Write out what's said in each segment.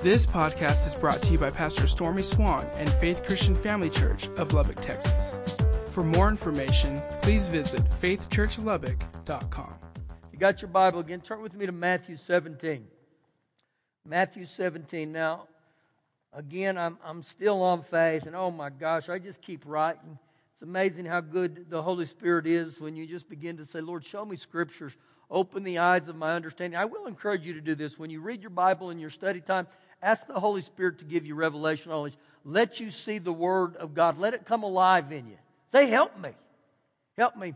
This podcast is brought to you by Pastor Stormy Swann and Faith Christian Family Church of Lubbock, Texas. For more information, please visit faithchurchlubbock.com. You got your Bible again? Turn with me to Matthew 17. Matthew 17. Now, again, I'm, I'm still on faith, and oh my gosh, I just keep writing. It's amazing how good the Holy Spirit is when you just begin to say, Lord, show me scriptures. Open the eyes of my understanding. I will encourage you to do this. When you read your Bible in your study time, ask the Holy Spirit to give you revelation knowledge. Let you see the Word of God. Let it come alive in you. Say, help me. Help me.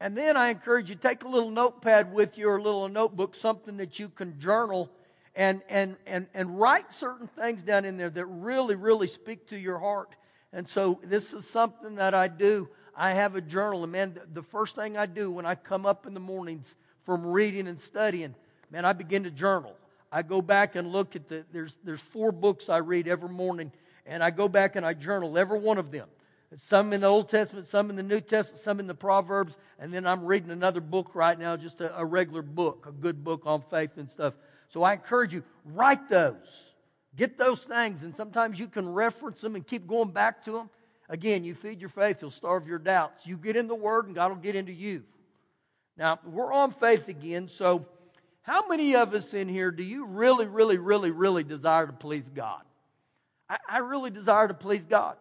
And then I encourage you, take a little notepad with you or a little notebook, something that you can journal and, and, and, and write certain things down in there that really, really speak to your heart. And so this is something that I do. I have a journal. And man, the first thing I do when I come up in the mornings from reading and studying, man, I begin to journal. I go back and look at the, there's, there's four books I read every morning, and I go back and I journal every one of them. Some in the Old Testament, some in the New Testament, some in the Proverbs, and then I'm reading another book right now, just a, a regular book, a good book on faith and stuff. So I encourage you, write those. Get those things, and sometimes you can reference them and keep going back to them. Again, you feed your faith, you'll starve your doubts. You get in the Word, and God will get into you. Now, we're on faith again, so how many of us in here do you really, really, really, really desire to please God? I, I really desire to please God.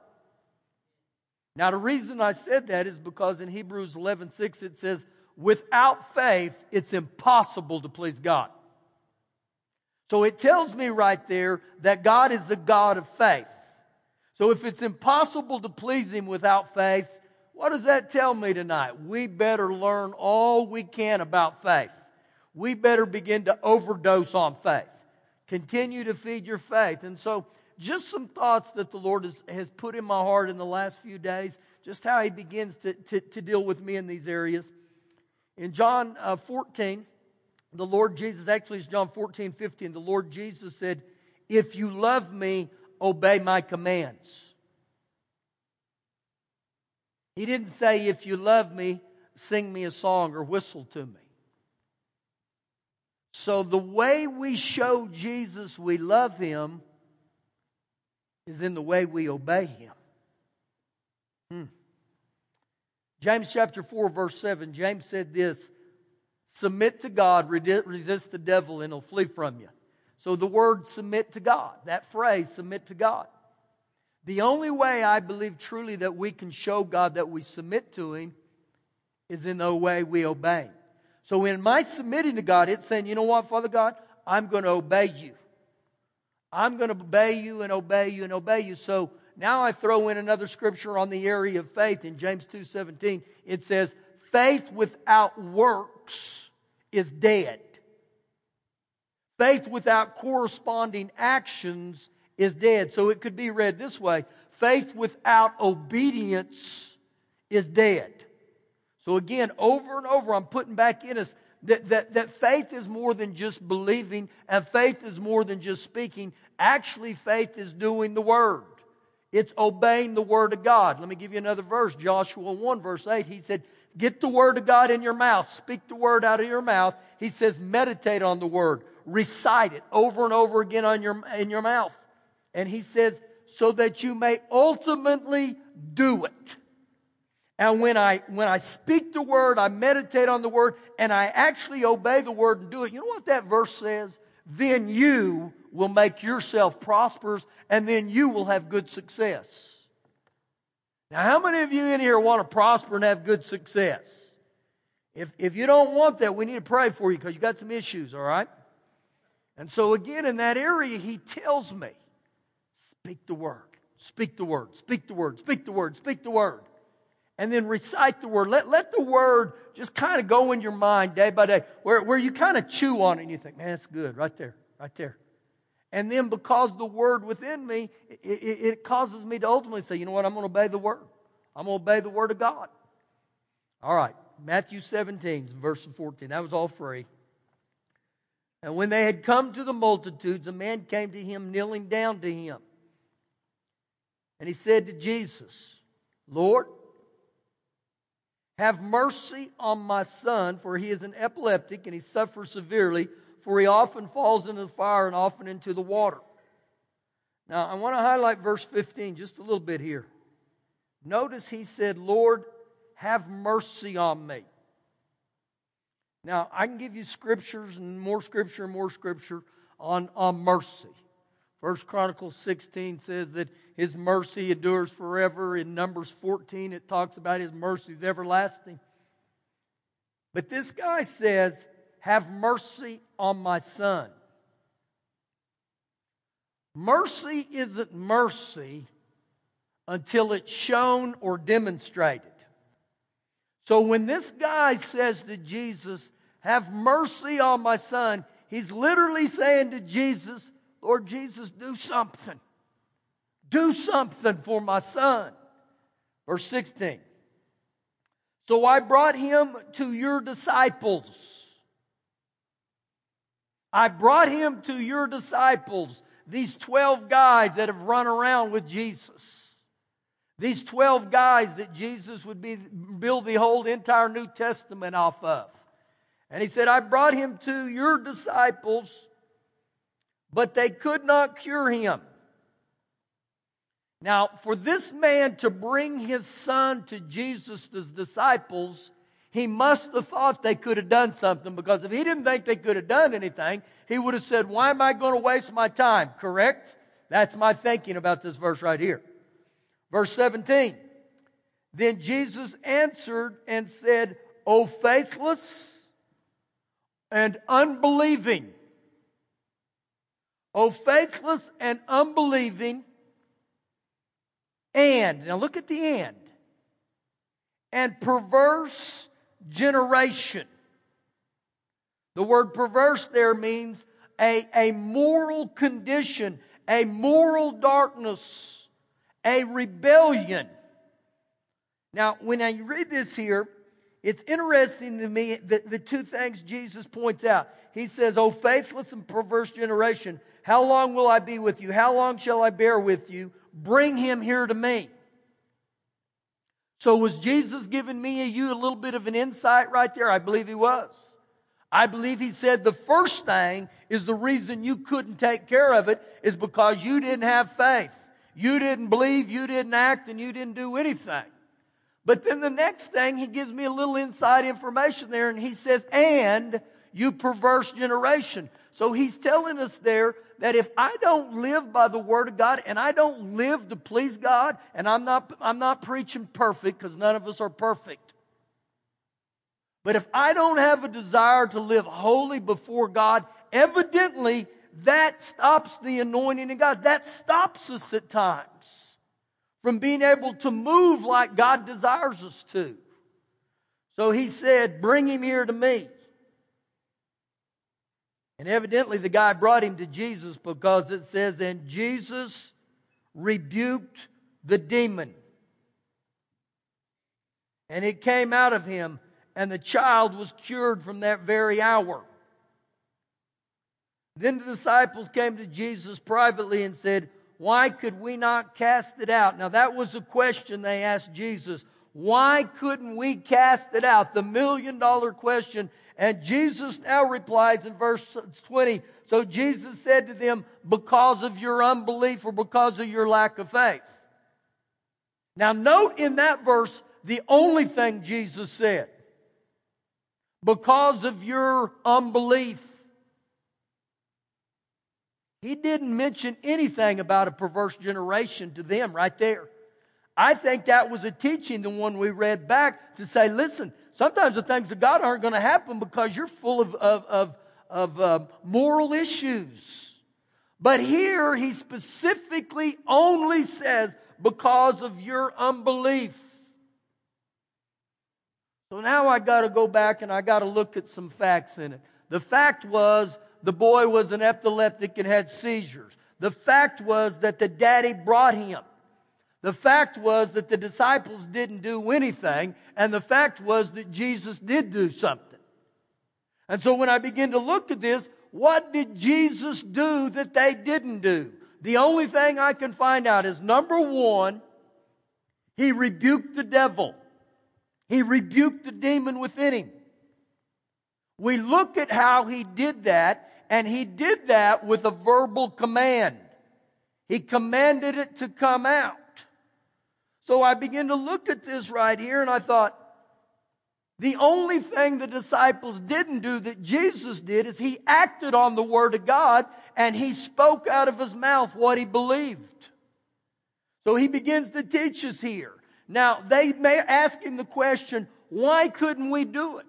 Now, the reason I said that is because in Hebrews 11 6 it says, without faith, it's impossible to please God. So it tells me right there that God is the God of faith. So if it's impossible to please Him without faith, what does that tell me tonight? We better learn all we can about faith we better begin to overdose on faith. Continue to feed your faith. And so, just some thoughts that the Lord has, has put in my heart in the last few days, just how He begins to, to, to deal with me in these areas. In John uh, 14, the Lord Jesus, actually, it's John 14, 15, the Lord Jesus said, If you love me, obey my commands. He didn't say, If you love me, sing me a song or whistle to me. So the way we show Jesus we love him is in the way we obey him. Hmm. James chapter 4, verse 7, James said this Submit to God, resist the devil, and he'll flee from you. So the word submit to God, that phrase, submit to God. The only way I believe truly that we can show God that we submit to him is in the way we obey. So in my submitting to God, it's saying, you know what, Father God, I'm going to obey you. I'm going to obey you and obey you and obey you. So now I throw in another scripture on the area of faith in James 2:17. It says, "Faith without works is dead." Faith without corresponding actions is dead. So it could be read this way faith without obedience is dead. So again, over and over, I'm putting back in us that, that, that faith is more than just believing, and faith is more than just speaking. Actually, faith is doing the word. It's obeying the word of God. Let me give you another verse. Joshua 1, verse 8. He said, Get the word of God in your mouth. Speak the word out of your mouth. He says, meditate on the word. Recite it over and over again on your, in your mouth. And he says, so that you may ultimately do it. And when I, when I speak the word, I meditate on the word, and I actually obey the word and do it, you know what that verse says? Then you will make yourself prosperous, and then you will have good success. Now, how many of you in here want to prosper and have good success? If, if you don't want that, we need to pray for you because you got some issues, all right? And so, again, in that area, he tells me speak the word, speak the word, speak the word, speak the word, speak the word and then recite the word. Let, let the word just kind of go in your mind day by day, where, where you kind of chew on it and you think, man, that's good, right there, right there. And then because the word within me, it, it, it causes me to ultimately say, you know what, I'm going to obey the word. I'm going to obey the word of God. All right, Matthew 17, verse 14. That was all free. And when they had come to the multitudes, a man came to him, kneeling down to him. And he said to Jesus, Lord, have mercy on my son, for he is an epileptic and he suffers severely, for he often falls into the fire and often into the water. Now, I want to highlight verse 15 just a little bit here. Notice he said, Lord, have mercy on me. Now, I can give you scriptures and more scripture and more scripture on, on mercy. First Chronicles 16 says that his mercy endures forever. In Numbers 14, it talks about his mercy is everlasting. But this guy says, Have mercy on my son. Mercy isn't mercy until it's shown or demonstrated. So when this guy says to Jesus, Have mercy on my son, he's literally saying to Jesus, Lord Jesus, do something. Do something for my son. Verse 16. So I brought him to your disciples. I brought him to your disciples these 12 guys that have run around with Jesus. These 12 guys that Jesus would be, build the whole entire New Testament off of. And he said, I brought him to your disciples, but they could not cure him. Now, for this man to bring his son to Jesus' disciples, he must have thought they could have done something because if he didn't think they could have done anything, he would have said, Why am I going to waste my time? Correct? That's my thinking about this verse right here. Verse 17. Then Jesus answered and said, O faithless and unbelieving. O faithless and unbelieving. And, now look at the end, And perverse generation. The word perverse there means a, a moral condition, a moral darkness, a rebellion. Now, when I read this here, it's interesting to me that the two things Jesus points out. He says, O faithless and perverse generation, how long will I be with you? How long shall I bear with you? Bring him here to me. So was Jesus giving me and you a little bit of an insight right there? I believe he was. I believe he said the first thing is the reason you couldn't take care of it is because you didn't have faith. You didn't believe, you didn't act, and you didn't do anything. But then the next thing, he gives me a little inside information there, and he says, and you perverse generation. So he's telling us there that if I don't live by the Word of God and I don't live to please God, and I'm not, I'm not preaching perfect because none of us are perfect. But if I don't have a desire to live holy before God, evidently that stops the anointing of God. That stops us at times from being able to move like God desires us to. So he said, Bring him here to me. And evidently, the guy brought him to Jesus because it says, And Jesus rebuked the demon. And it came out of him, and the child was cured from that very hour. Then the disciples came to Jesus privately and said, Why could we not cast it out? Now, that was a question they asked Jesus. Why couldn't we cast it out? The million dollar question and Jesus now replies in verse 20. So Jesus said to them, because of your unbelief or because of your lack of faith. Now note in that verse the only thing Jesus said. Because of your unbelief. He didn't mention anything about a perverse generation to them right there. I think that was a teaching, the one we read back, to say, listen, sometimes the things of God aren't going to happen because you're full of, of, of, of um, moral issues. But here he specifically only says, because of your unbelief. So now I got to go back and I got to look at some facts in it. The fact was the boy was an epileptic and had seizures. The fact was that the daddy brought him. The fact was that the disciples didn't do anything, and the fact was that Jesus did do something. And so when I begin to look at this, what did Jesus do that they didn't do? The only thing I can find out is number one, he rebuked the devil. He rebuked the demon within him. We look at how he did that, and he did that with a verbal command. He commanded it to come out. So I began to look at this right here and I thought, the only thing the disciples didn't do that Jesus did is he acted on the Word of God and he spoke out of his mouth what he believed. So he begins to teach us here. Now, they may ask him the question, why couldn't we do it?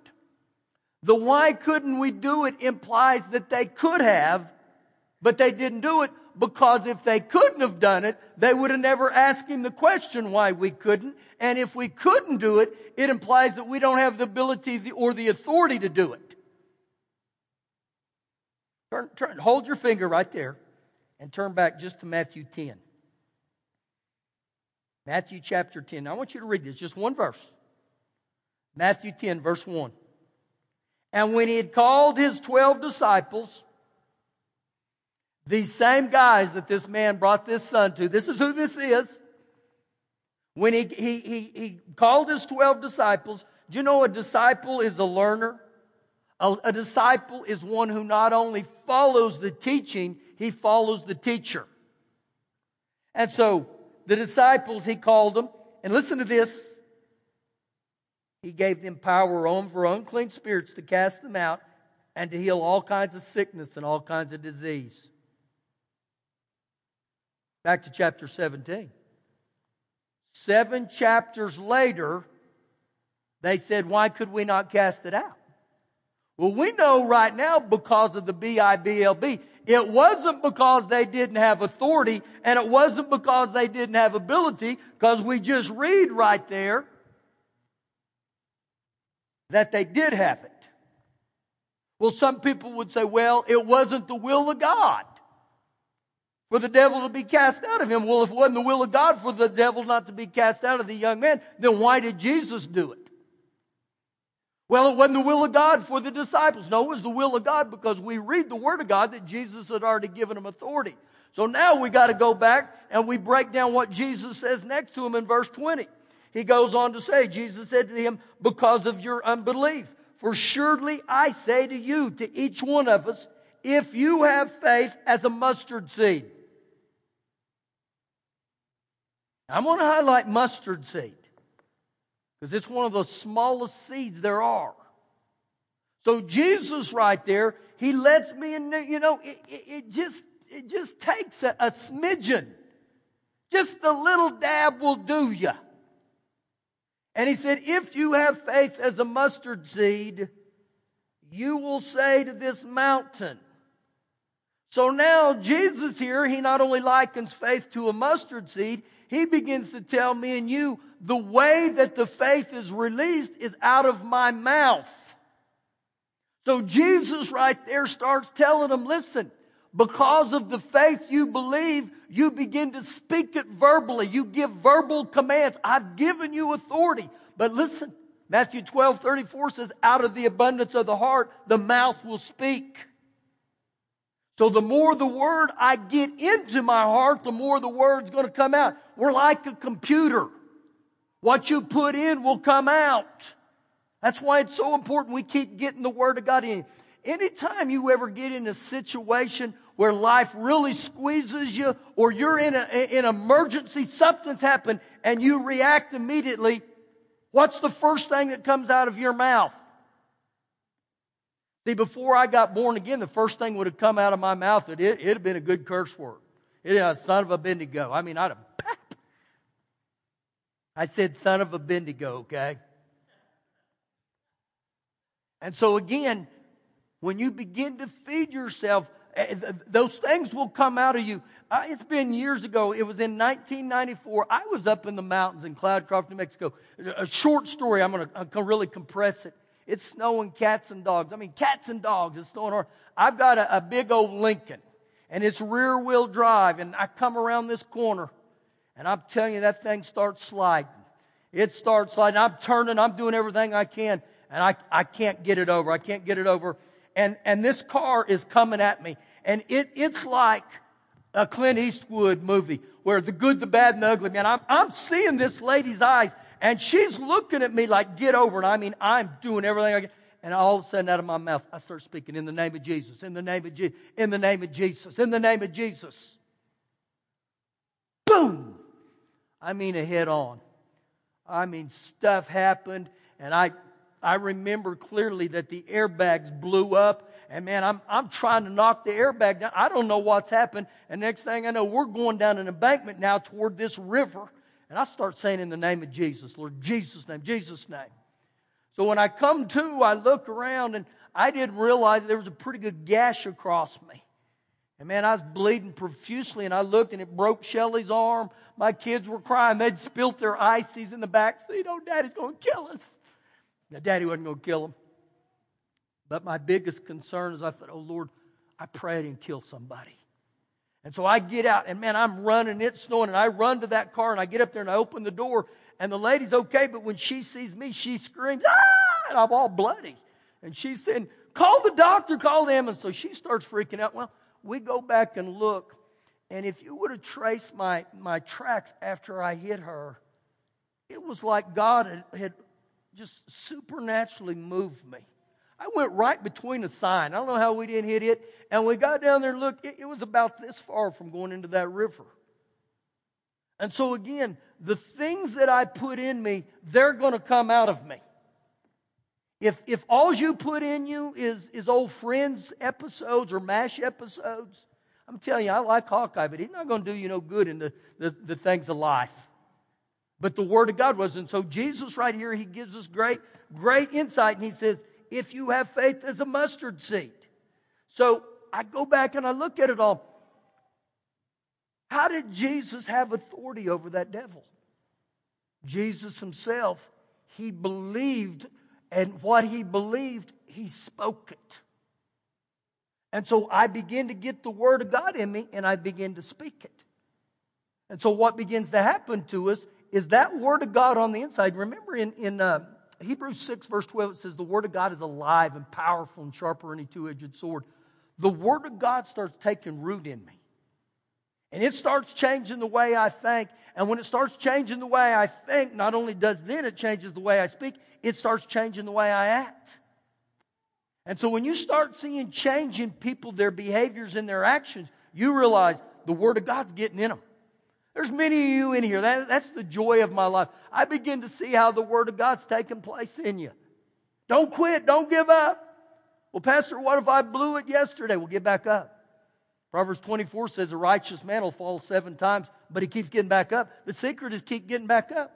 The why couldn't we do it implies that they could have, but they didn't do it because if they couldn't have done it, they would have never asked him the question why we couldn't. And if we couldn't do it, it implies that we don't have the ability or the authority to do it. Turn, turn, hold your finger right there and turn back just to Matthew 10. Matthew chapter 10. Now I want you to read this, just one verse. Matthew 10, verse 1. And when he had called his 12 disciples, these same guys that this man brought this son to, this is who this is. When he, he, he, he called his 12 disciples, do you know a disciple is a learner? A, a disciple is one who not only follows the teaching, he follows the teacher. And so the disciples, he called them, and listen to this. He gave them power over unclean spirits to cast them out and to heal all kinds of sickness and all kinds of disease. Back to chapter 17. Seven chapters later, they said, Why could we not cast it out? Well, we know right now because of the Bible. It wasn't because they didn't have authority and it wasn't because they didn't have ability, because we just read right there that they did have it. Well, some people would say, well, it wasn't the will of God for the devil to be cast out of him. Well, if it wasn't the will of God for the devil not to be cast out of the young man, then why did Jesus do it? Well, it wasn't the will of God for the disciples. No, it was the will of God because we read the Word of God that Jesus had already given them authority. So now we got to go back and we break down what Jesus says next to him in verse 20. He goes on to say, Jesus said to him, because of your unbelief. For surely I say to you, to each one of us, if you have faith as a mustard seed, I'm going to highlight mustard seed because it's one of the smallest seeds there are. So Jesus right there, he lets me in, you know, it, it, it just, it just takes a, a smidgen. Just a little dab will do you. And he said, if you have faith as a mustard seed, you will say to this mountain. So now Jesus here, he not only likens faith to a mustard seed, he begins to tell me and you the way that the faith is released is out of my mouth. So Jesus right there starts telling them, listen, because of the faith you believe, you begin to speak it verbally. You give verbal commands. I've given you authority. But listen, Matthew 12, 34 says, out of the abundance of the heart, the mouth will speak. So the more the word I get into my heart, the more the word's going to come out. We're like a computer. What you put in will come out. That's why it's so important we keep getting the word of God in. Anytime you ever get in a situation where life really squeezes you or you're in an emergency, something's happened and you react immediately, what's the first thing that comes out of your mouth? See, before I got born again, the first thing would have come out of my mouth, it, it'd have been a good curse word. It a son of a bendigo. I mean, I'd have, I said son of a bendigo, okay? And so again, when you begin to feed yourself, eh, those things will come out of you. It's been years ago. It was in 1994. I was up in the mountains in Cloudcroft, New Mexico. A short story. I'm going to really compress it. It's snowing cats and dogs. I mean, cats and dogs. It's snowing. I've got a, a big old Lincoln, and it's rear wheel drive, and I come around this corner, and I'm telling you, that thing starts sliding. It starts sliding. I'm turning. I'm doing everything I can, and I, I can't get it over. I can't get it over. And, and this car is coming at me, and it, it's like a Clint Eastwood movie where the good, the bad, and the ugly. Man, I'm, I'm seeing this lady's eyes and she's looking at me like, get over it. I mean, I'm doing everything I can. And all of a sudden, out of my mouth, I start speaking in the name of Jesus, in the name of Jesus, in the name of Jesus, in the name of Jesus. boom! I mean, a head on. I mean, stuff happened, and I, I remember clearly that the airbags blew up. And man, I'm, I'm trying to knock the airbag down. I don't know what's happened. And next thing I know, we're going down an embankment now toward this river. And I start saying in the name of Jesus, Lord, Jesus' name, Jesus' name. So when I come to, I look around and I didn't realize there was a pretty good gash across me. And man, I was bleeding profusely and I looked and it broke Shelly's arm. My kids were crying. They'd spilt their ices in the back seat. Oh, daddy's going to kill us. Now, daddy wasn't going to kill them. But my biggest concern is I thought, oh, Lord, I pray I didn't kill somebody. And so I get out and man, I'm running, it's snowing, and I run to that car and I get up there and I open the door and the lady's okay, but when she sees me, she screams, ah, and I'm all bloody. And she's saying, call the doctor, call them. And so she starts freaking out. Well, we go back and look, and if you would have traced my, my tracks after I hit her, it was like God had, had just supernaturally moved me. I went right between a sign. I don't know how we didn't hit it. And we got down there and looked, it, it was about this far from going into that river. And so again, the things that I put in me, they're going to come out of me. If, if all you put in you is, is old friends episodes or MASH episodes, I'm telling you, I like Hawkeye, but he's not going to do you no good in the, the, the things of life. But the Word of God was. And so Jesus, right here, he gives us great, great insight. And he says, if you have faith as a mustard seed. So I go back and I look at it all. How did Jesus have authority over that devil? Jesus himself, he believed and what he believed, he spoke it. And so I begin to get the word of God in me and I begin to speak it. And so what begins to happen to us is that word of God on the inside. Remember in, in uh, Hebrews 6, verse 12, it says, The word of God is alive and powerful and sharper than any two edged sword. The word of God starts taking root in me. And it starts changing the way I think. And when it starts changing the way I think, not only does then it changes the way I speak, it starts changing the way I act. And so when you start seeing change in people, their behaviors and their actions, you realize the Word of God's getting in them. There's many of you in here. That, that's the joy of my life. I begin to see how the Word of God's taking place in you. Don't quit. Don't give up. Well, Pastor, what if I blew it yesterday? Well, get back up. Proverbs 24 says a righteous man will fall seven times, but he keeps getting back up. The secret is keep getting back up.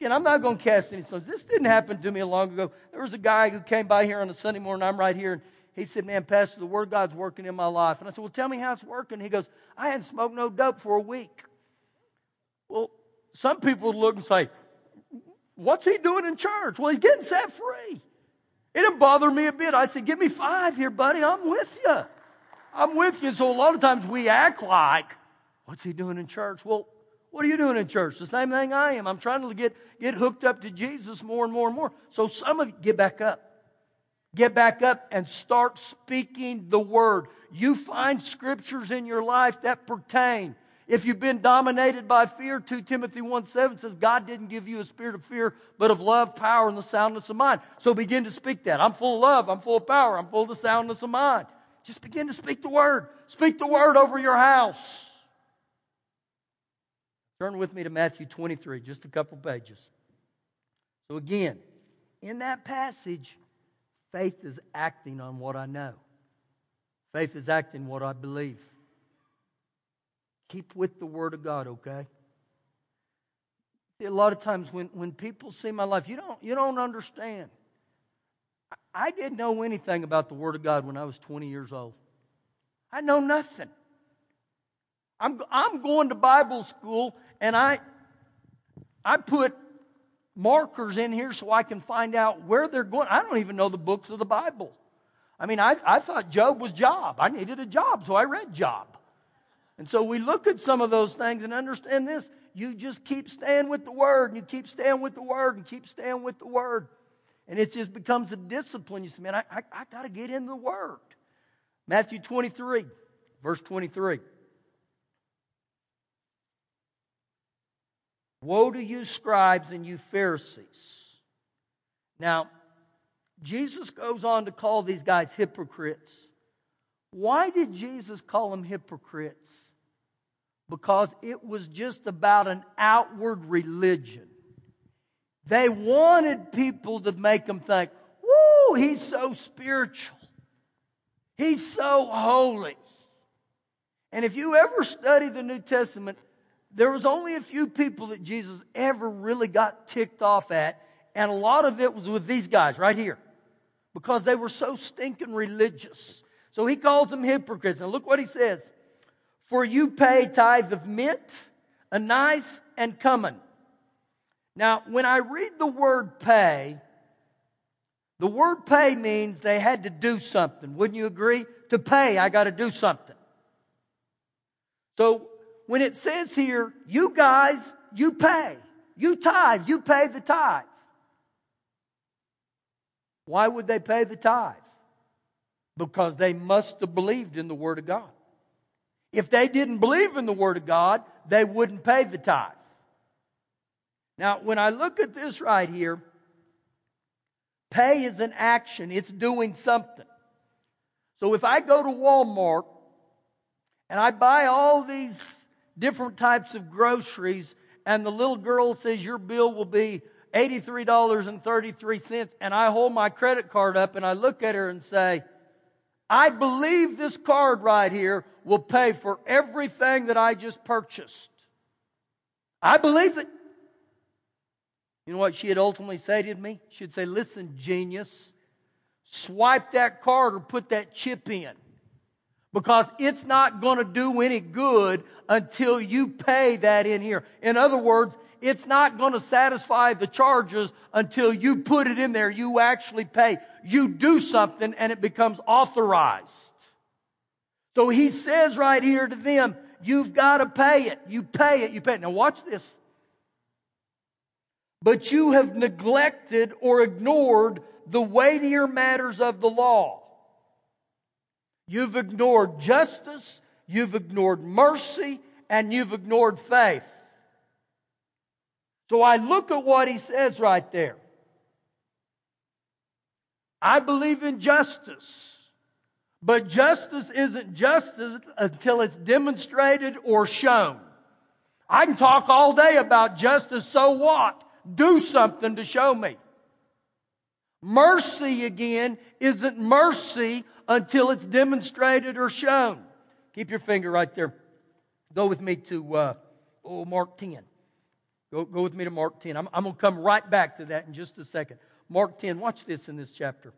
Again, I'm not going to cast any stones. This didn't happen to me long ago. There was a guy who came by here on a Sunday morning. I'm right here, and he said, Man, Pastor, the Word God's working in my life. And I said, Well, tell me how it's working. He goes, I hadn't smoked no dope for a week. Well, some people would look and say, What's he doing in church? Well, he's getting set free. It didn't bother me a bit. I said, Give me five here, buddy. I'm with you. I'm with you. So a lot of times we act like, what's he doing in church? Well, what are you doing in church? The same thing I am. I'm trying to get, get hooked up to Jesus more and more and more. So some of you get back up. Get back up and start speaking the word. You find scriptures in your life that pertain. If you've been dominated by fear, 2 Timothy 1 7 says, God didn't give you a spirit of fear, but of love, power, and the soundness of mind. So begin to speak that. I'm full of love. I'm full of power. I'm full of the soundness of mind. Just begin to speak the word. Speak the word over your house. Turn with me to Matthew 23, just a couple pages. So, again, in that passage, faith is acting on what I know, faith is acting what I believe. Keep with the Word of God, okay? A lot of times when, when people see my life, you don't, you don't understand. I didn't know anything about the Word of God when I was 20 years old. I know nothing. I'm, I'm going to Bible school and I, I put markers in here so I can find out where they're going. I don't even know the books of the Bible. I mean, I, I thought Job was Job. I needed a job, so I read Job. And so we look at some of those things and understand this. You just keep staying with the Word, and you keep staying with the Word, and keep staying with the Word. And it just becomes a discipline. You say, man, I, I, I got to get in the Word. Matthew 23, verse 23. Woe to you, scribes and you, Pharisees. Now, Jesus goes on to call these guys hypocrites. Why did Jesus call them hypocrites? because it was just about an outward religion. They wanted people to make them think, woo, he's so spiritual. He's so holy. And if you ever study the New Testament, there was only a few people that Jesus ever really got ticked off at, and a lot of it was with these guys right here because they were so stinking religious. So he calls them hypocrites. And look what he says. For you pay tithe of mint, anise, and cumin. Now, when I read the word pay, the word pay means they had to do something. Wouldn't you agree? To pay, I got to do something. So when it says here, you guys, you pay. You tithe. You pay the tithe. Why would they pay the tithe? Because they must have believed in the Word of God. If they didn't believe in the Word of God, they wouldn't pay the tithe. Now, when I look at this right here, pay is an action, it's doing something. So if I go to Walmart and I buy all these different types of groceries, and the little girl says your bill will be $83.33, and I hold my credit card up and I look at her and say, I believe this card right here will pay for everything that I just purchased. I believe it. You know what she'd ultimately say to me? She'd say, Listen, genius, swipe that card or put that chip in because it's not going to do any good until you pay that in here. In other words, it's not going to satisfy the charges until you put it in there. You actually pay. You do something and it becomes authorized. So he says right here to them, you've got to pay it. You pay it. You pay it. Now watch this. But you have neglected or ignored the weightier matters of the law You've ignored justice, you've ignored mercy, and you've ignored faith. So I look at what he says right there. I believe in justice. But justice isn't justice until it's demonstrated or shown. I can talk all day about justice, so what? Do something to show me. Mercy again isn't mercy until it's demonstrated or shown. Keep your finger right there. Go with me to uh, oh, Mark 10. Go, go with me to Mark 10. I'm, I'm going to come right back to that in just a second. Mark 10, watch this in this chapter.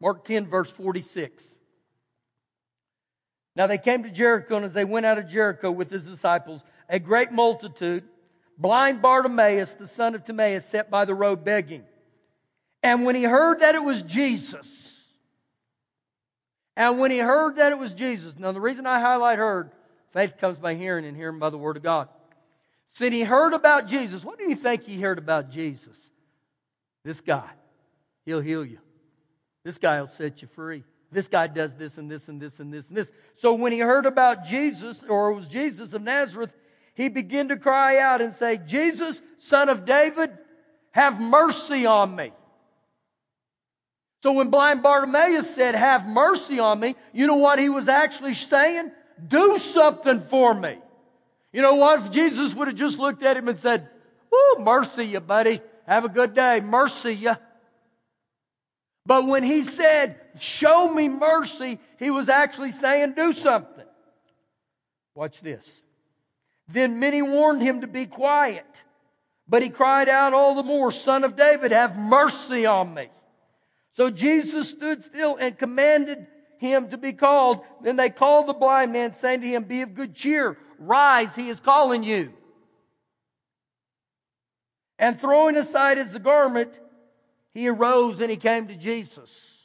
Mark 10, verse 46. Now they came to Jericho, and as they went out of Jericho with his disciples, a great multitude, blind Bartimaeus, the son of Timaeus, sat by the road begging. And when he heard that it was Jesus, and when he heard that it was Jesus, now the reason I highlight heard, faith comes by hearing and hearing by the word of God. So he heard about Jesus. What do you think he heard about Jesus? This guy, he'll heal you. This guy will set you free. This guy does this and this and this and this and this. So when he heard about Jesus, or it was Jesus of Nazareth, he began to cry out and say, Jesus, son of David, have mercy on me. So when blind Bartimaeus said, Have mercy on me, you know what he was actually saying? Do something for me. You know what? If Jesus would have just looked at him and said, Oh, mercy you, buddy. Have a good day. Mercy you. But when he said, Show me mercy, he was actually saying, Do something. Watch this. Then many warned him to be quiet. But he cried out all the more, Son of David, have mercy on me. So Jesus stood still and commanded him to be called. Then they called the blind man, saying to him, Be of good cheer, rise, he is calling you. And throwing aside his garment, he arose and he came to Jesus.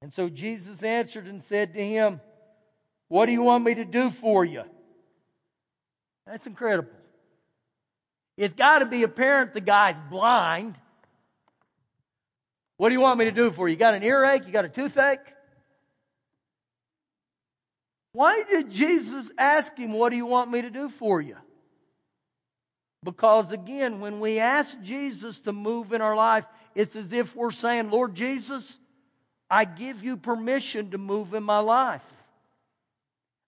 And so Jesus answered and said to him, What do you want me to do for you? That's incredible. It's got to be apparent the guy's blind. What do you want me to do for you? You got an earache? You got a toothache? Why did Jesus ask him, What do you want me to do for you? Because again, when we ask Jesus to move in our life, it's as if we're saying, Lord Jesus, I give you permission to move in my life.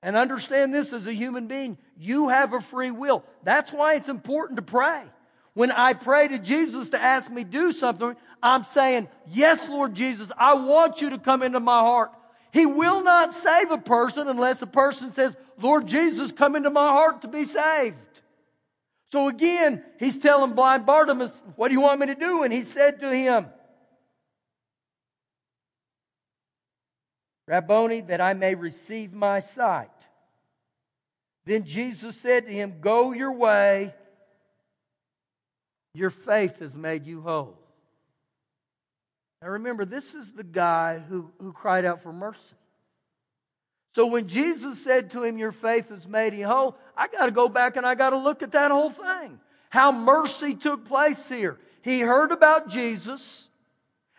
And understand this as a human being. You have a free will. That's why it's important to pray. When I pray to Jesus to ask me do something, I'm saying, Yes, Lord Jesus, I want you to come into my heart. He will not save a person unless a person says, Lord Jesus, come into my heart to be saved. So again, he's telling blind Bartimaeus, What do you want me to do? And he said to him, Rabboni, that I may receive my sight. Then Jesus said to him, Go your way. Your faith has made you whole. Now remember, this is the guy who, who cried out for mercy. So when Jesus said to him, Your faith has made you whole, I got to go back and I got to look at that whole thing. How mercy took place here. He heard about Jesus.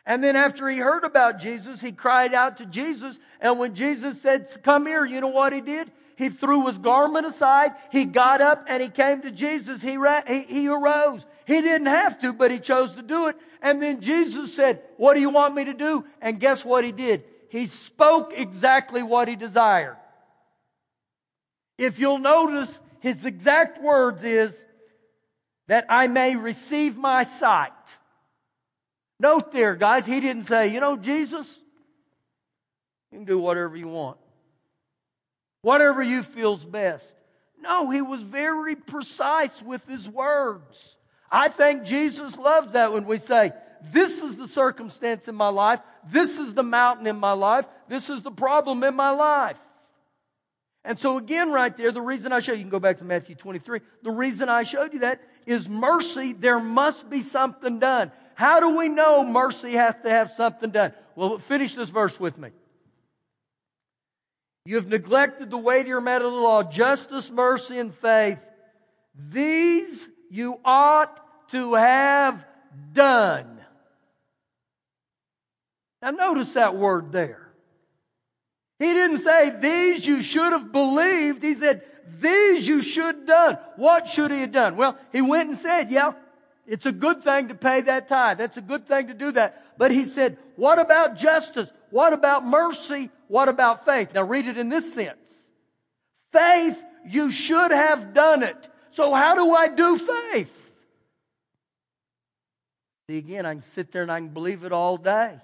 And then after he heard about Jesus, he cried out to Jesus. And when Jesus said, Come here, you know what he did? He threw his garment aside. He got up and he came to Jesus. He, ra- he, he arose. He didn't have to, but he chose to do it. And then Jesus said, What do you want me to do? And guess what he did? He spoke exactly what he desired. If you'll notice, his exact words is, that I may receive my sight. Note there, guys, he didn't say, you know, Jesus, you can do whatever you want. Whatever you feels best. No, he was very precise with his words. I think Jesus loves that when we say, this is the circumstance in my life. This is the mountain in my life. This is the problem in my life. And so again, right there, the reason I show you, you can go back to Matthew 23. The reason I showed you that is mercy. There must be something done. How do we know mercy has to have something done? Well, finish this verse with me. You have neglected the weightier matter of the law, justice, mercy, and faith. These you ought to have done. Now, notice that word there. He didn't say, These you should have believed. He said, These you should have done. What should he have done? Well, he went and said, Yeah, it's a good thing to pay that tithe. That's a good thing to do that. But he said, what about justice? What about mercy? What about faith? Now read it in this sense. Faith, you should have done it. So how do I do faith? See, again, I can sit there and I can believe it all day.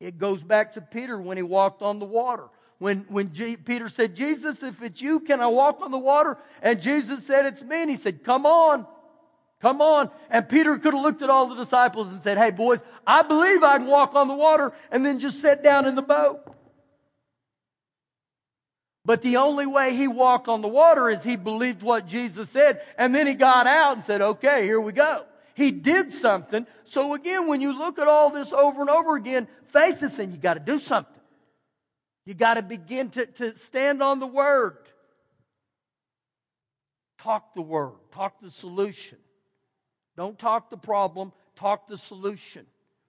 It goes back to Peter when he walked on the water. When, when G- Peter said, Jesus, if it's you, can I walk on the water? And Jesus said, it's me. And he said, come on. Come on. And Peter could have looked at all the disciples and said, Hey, boys, I believe I can walk on the water and then just sit down in the boat. But the only way he walked on the water is he believed what Jesus said. And then he got out and said, Okay, here we go. He did something. So again, when you look at all this over and over again, faith is saying you got to do something. You got to begin to, to stand on the word. Talk the word, talk the solution. Don't talk the problem, talk the solution.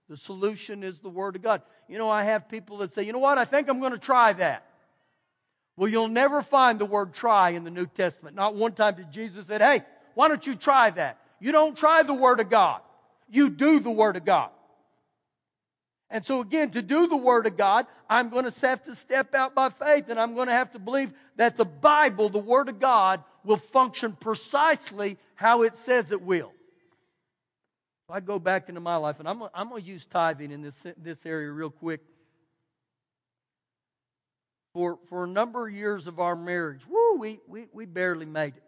The solution is the Word of God. You know, I have people that say, you know what, I think I'm going to try that. Well, you'll never find the word try in the New Testament. Not one time did Jesus say, hey, why don't you try that? You don't try the Word of God. You do the Word of God. And so again, to do the Word of God, I'm going to have to step out by faith and I'm going to have to believe that the Bible, the Word of God, will function precisely how it says it will. I go back into my life, and I'm, I'm going to use tithing in this, this area real quick. For, for a number of years of our marriage, woo, we, we, we barely made it.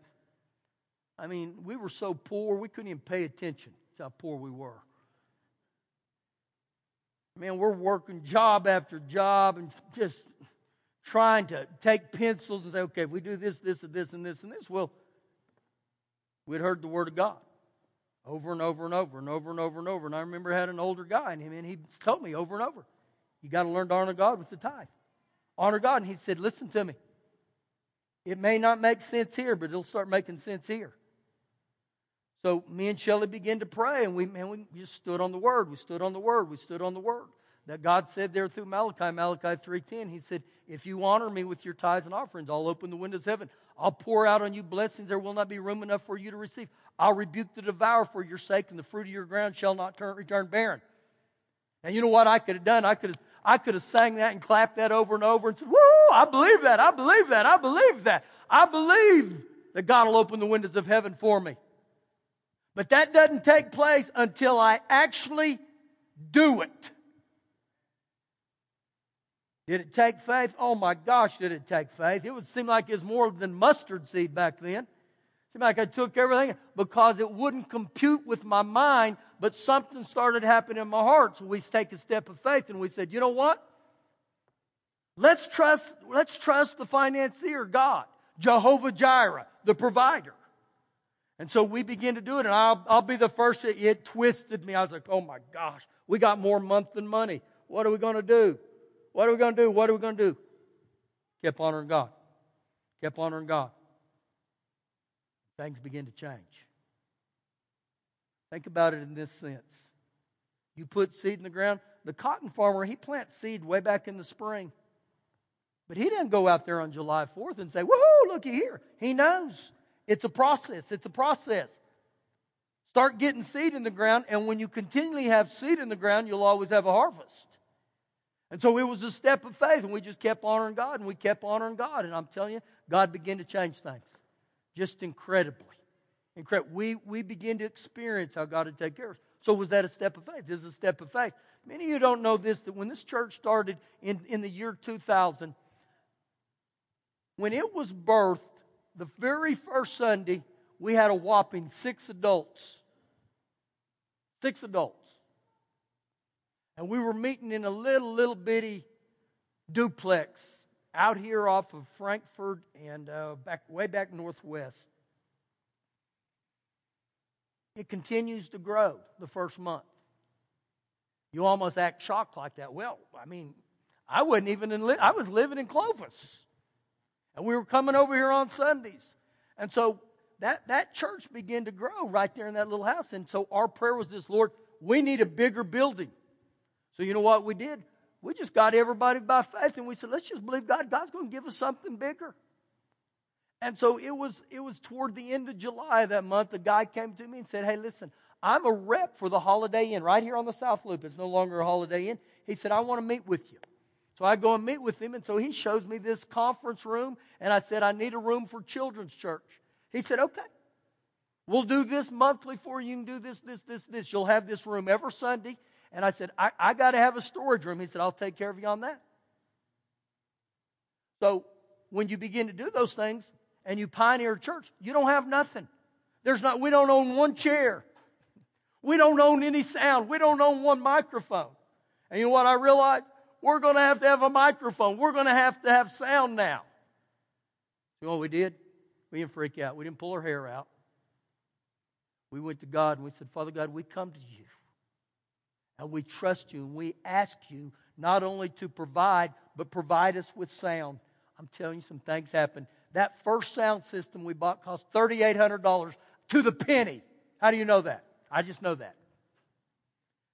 I mean, we were so poor, we couldn't even pay attention. That's how poor we were. Man, we're working job after job and just trying to take pencils and say, okay, if we do this, this, and this, and this, and this, well, we'd heard the Word of God over and over and over and over and over and over. And I remember I had an older guy, and him and he told me over and over, you got to learn to honor God with the tithe. Honor God. And he said, listen to me. It may not make sense here, but it'll start making sense here. So me and Shelley began to pray, and we, man, we just stood on the Word. We stood on the Word. We stood on the Word. That God said there through Malachi, Malachi 3.10, He said, if you honor me with your tithes and offerings, I'll open the windows of heaven. I'll pour out on you blessings. There will not be room enough for you to receive. I'll rebuke the devourer for your sake, and the fruit of your ground shall not turn, return barren. And you know what I could have done? I could have, I could have sang that and clapped that over and over and said, Woo, I believe that. I believe that. I believe that. I believe that God will open the windows of heaven for me. But that doesn't take place until I actually do it. Did it take faith? Oh my gosh, did it take faith? It would seem like it was more than mustard seed back then. It seemed like I took everything because it wouldn't compute with my mind, but something started happening in my heart. So we take a step of faith and we said, you know what? Let's trust, let's trust the financier, God, Jehovah Jireh, the provider. And so we begin to do it, and I'll, I'll be the first. It twisted me. I was like, oh my gosh, we got more month than money. What are we going to do? What are we going to do? What are we going to do? Kept honoring God. Kept honoring God. Things begin to change. Think about it in this sense. You put seed in the ground. The cotton farmer, he plants seed way back in the spring. But he didn't go out there on July 4th and say, woohoo, looky here. He knows. It's a process. It's a process. Start getting seed in the ground, and when you continually have seed in the ground, you'll always have a harvest. And so it was a step of faith, and we just kept honoring God, and we kept honoring God. And I'm telling you, God began to change things just incredibly. Incredible. We, we begin to experience how God had taken care of us. So was that a step of faith? This is a step of faith. Many of you don't know this, that when this church started in, in the year 2000, when it was birthed, the very first Sunday, we had a whopping six adults. Six adults. And we were meeting in a little, little bitty duplex out here off of Frankford and uh, back way back northwest. It continues to grow the first month. You almost act shocked like that. Well, I mean, I wasn't even in, I was living in Clovis. And we were coming over here on Sundays. And so that, that church began to grow right there in that little house. And so our prayer was this Lord, we need a bigger building. So you know what we did? We just got everybody by faith and we said, let's just believe God. God's going to give us something bigger. And so it was, it was toward the end of July that month, a guy came to me and said, Hey, listen, I'm a rep for the Holiday Inn right here on the South Loop. It's no longer a Holiday Inn. He said, I want to meet with you. So I go and meet with him, and so he shows me this conference room, and I said, I need a room for children's church. He said, Okay. We'll do this monthly for you. You can do this, this, this, this. You'll have this room every Sunday. And I said, I, I got to have a storage room. He said, I'll take care of you on that. So when you begin to do those things and you pioneer a church, you don't have nothing. There's not, we don't own one chair. We don't own any sound. We don't own one microphone. And you know what I realized? We're going to have to have a microphone. We're going to have to have sound now. You know what we did? We didn't freak out. We didn't pull our hair out. We went to God and we said, Father God, we come to you. And we trust you and we ask you not only to provide, but provide us with sound. I'm telling you, some things happened. That first sound system we bought cost $3,800 to the penny. How do you know that? I just know that.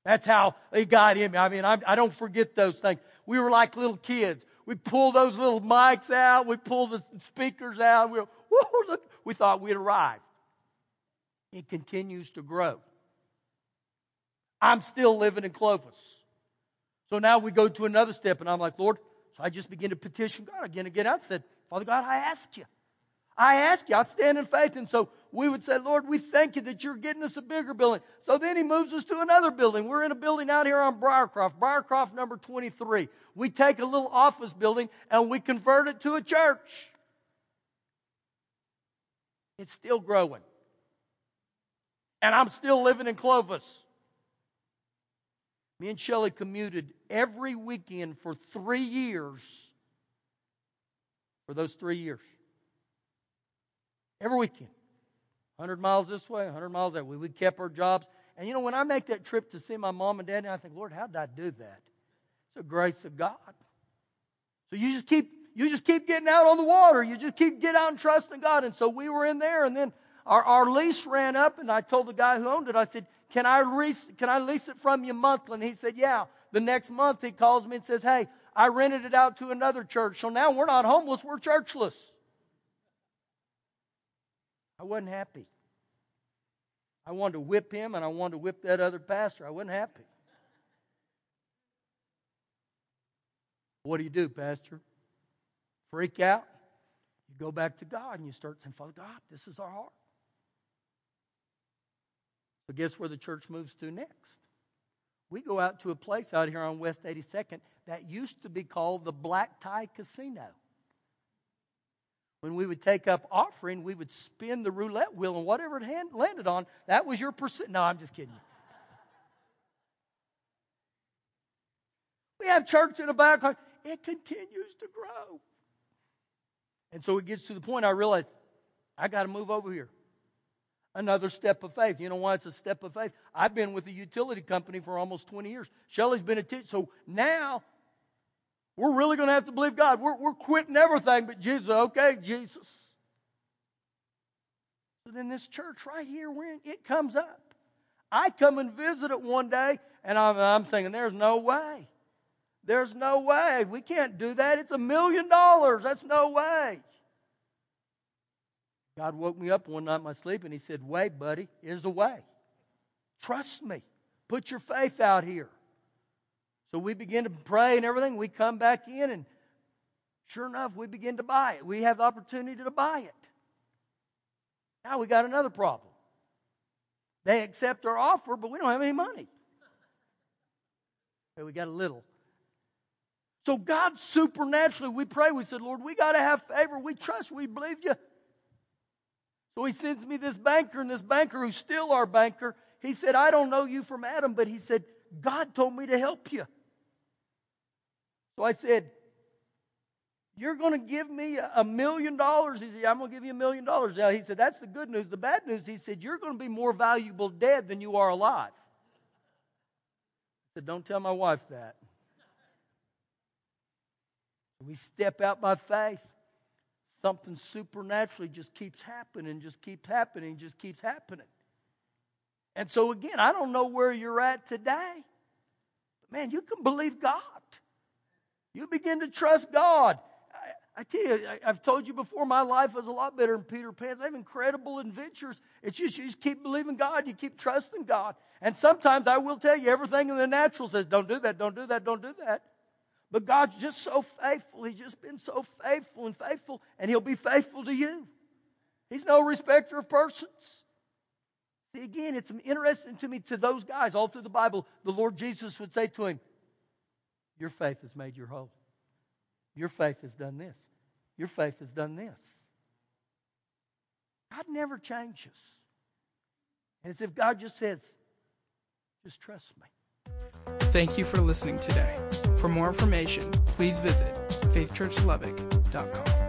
That's how it got in me. I mean, I, I don't forget those things. We were like little kids. We pulled those little mics out. We pulled the speakers out. We, were, look, we thought we'd arrived. It continues to grow. I'm still living in Clovis. So now we go to another step, and I'm like, Lord, so I just begin to petition God again and again. I said, Father God, I ask you. I ask you. I stand in faith. And so we would say, Lord, we thank you that you're getting us a bigger building. So then he moves us to another building. We're in a building out here on Briarcroft, Briarcroft number 23. We take a little office building and we convert it to a church. It's still growing. And I'm still living in Clovis. Me and Shelley commuted every weekend for three years. For those three years. Every weekend. 100 miles this way, 100 miles that way. We kept our jobs. And you know, when I make that trip to see my mom and dad, and I think, Lord, how did I do that? It's the grace of God. So you just keep you just keep getting out on the water. You just keep get out and trusting God. And so we were in there, and then our, our lease ran up, and I told the guy who owned it, I said, Can I lease can I lease it from you monthly? And he said, Yeah. The next month he calls me and says, Hey, I rented it out to another church. So now we're not homeless, we're churchless. I wasn't happy. I wanted to whip him and I wanted to whip that other pastor. I wasn't happy. What do you do, Pastor? freak out. You go back to God and you start saying, Father God, this is our heart. So, guess where the church moves to next? We go out to a place out here on West 82nd that used to be called the Black Tie Casino. When we would take up offering, we would spin the roulette wheel, and whatever it hand, landed on, that was your percent. No, I'm just kidding. We have church in the back. It continues to grow. And so it gets to the point I realize I got to move over here. Another step of faith. You know why it's a step of faith? I've been with a utility company for almost 20 years. Shelly's been a teacher. So now we're really going to have to believe God. We're, we're quitting everything but Jesus. Okay, Jesus. So then this church right here, in, it comes up. I come and visit it one day, and I'm, I'm thinking, there's no way. There's no way. We can't do that. It's a million dollars. That's no way. God woke me up one night in my sleep and He said, Wait, buddy, here's a way. Trust me. Put your faith out here. So we begin to pray and everything. We come back in, and sure enough, we begin to buy it. We have the opportunity to buy it. Now we got another problem. They accept our offer, but we don't have any money. we got a little. So God supernaturally, we pray, we said, Lord, we got to have favor. We trust, we believe you. So he sends me this banker, and this banker who's still our banker, he said, I don't know you from Adam, but he said, God told me to help you. So I said, You're going to give me a million dollars? He said, I'm going to give you a million dollars. Now, he said, That's the good news. The bad news, he said, You're going to be more valuable dead than you are alive. I said, Don't tell my wife that. We step out by faith. Something supernaturally just keeps happening, just keeps happening, just keeps happening. And so, again, I don't know where you're at today. But man, you can believe God. You begin to trust God. I, I tell you, I, have told you before, my life was a lot better than Peter Pan's. I have incredible adventures. It's just you just keep believing God, you keep trusting God. And sometimes I will tell you, everything in the natural says, don't do that, don't do that, don't do that. But God's just so faithful. He's just been so faithful and faithful, and He'll be faithful to you. He's no respecter of persons. See, again, it's interesting to me to those guys all through the Bible, the Lord Jesus would say to him, Your faith has made you whole. Your faith has done this. Your faith has done this. God never changes. And as if God just says, Just trust me. Thank you for listening today. For more information, please visit faithchurchlubbock.com.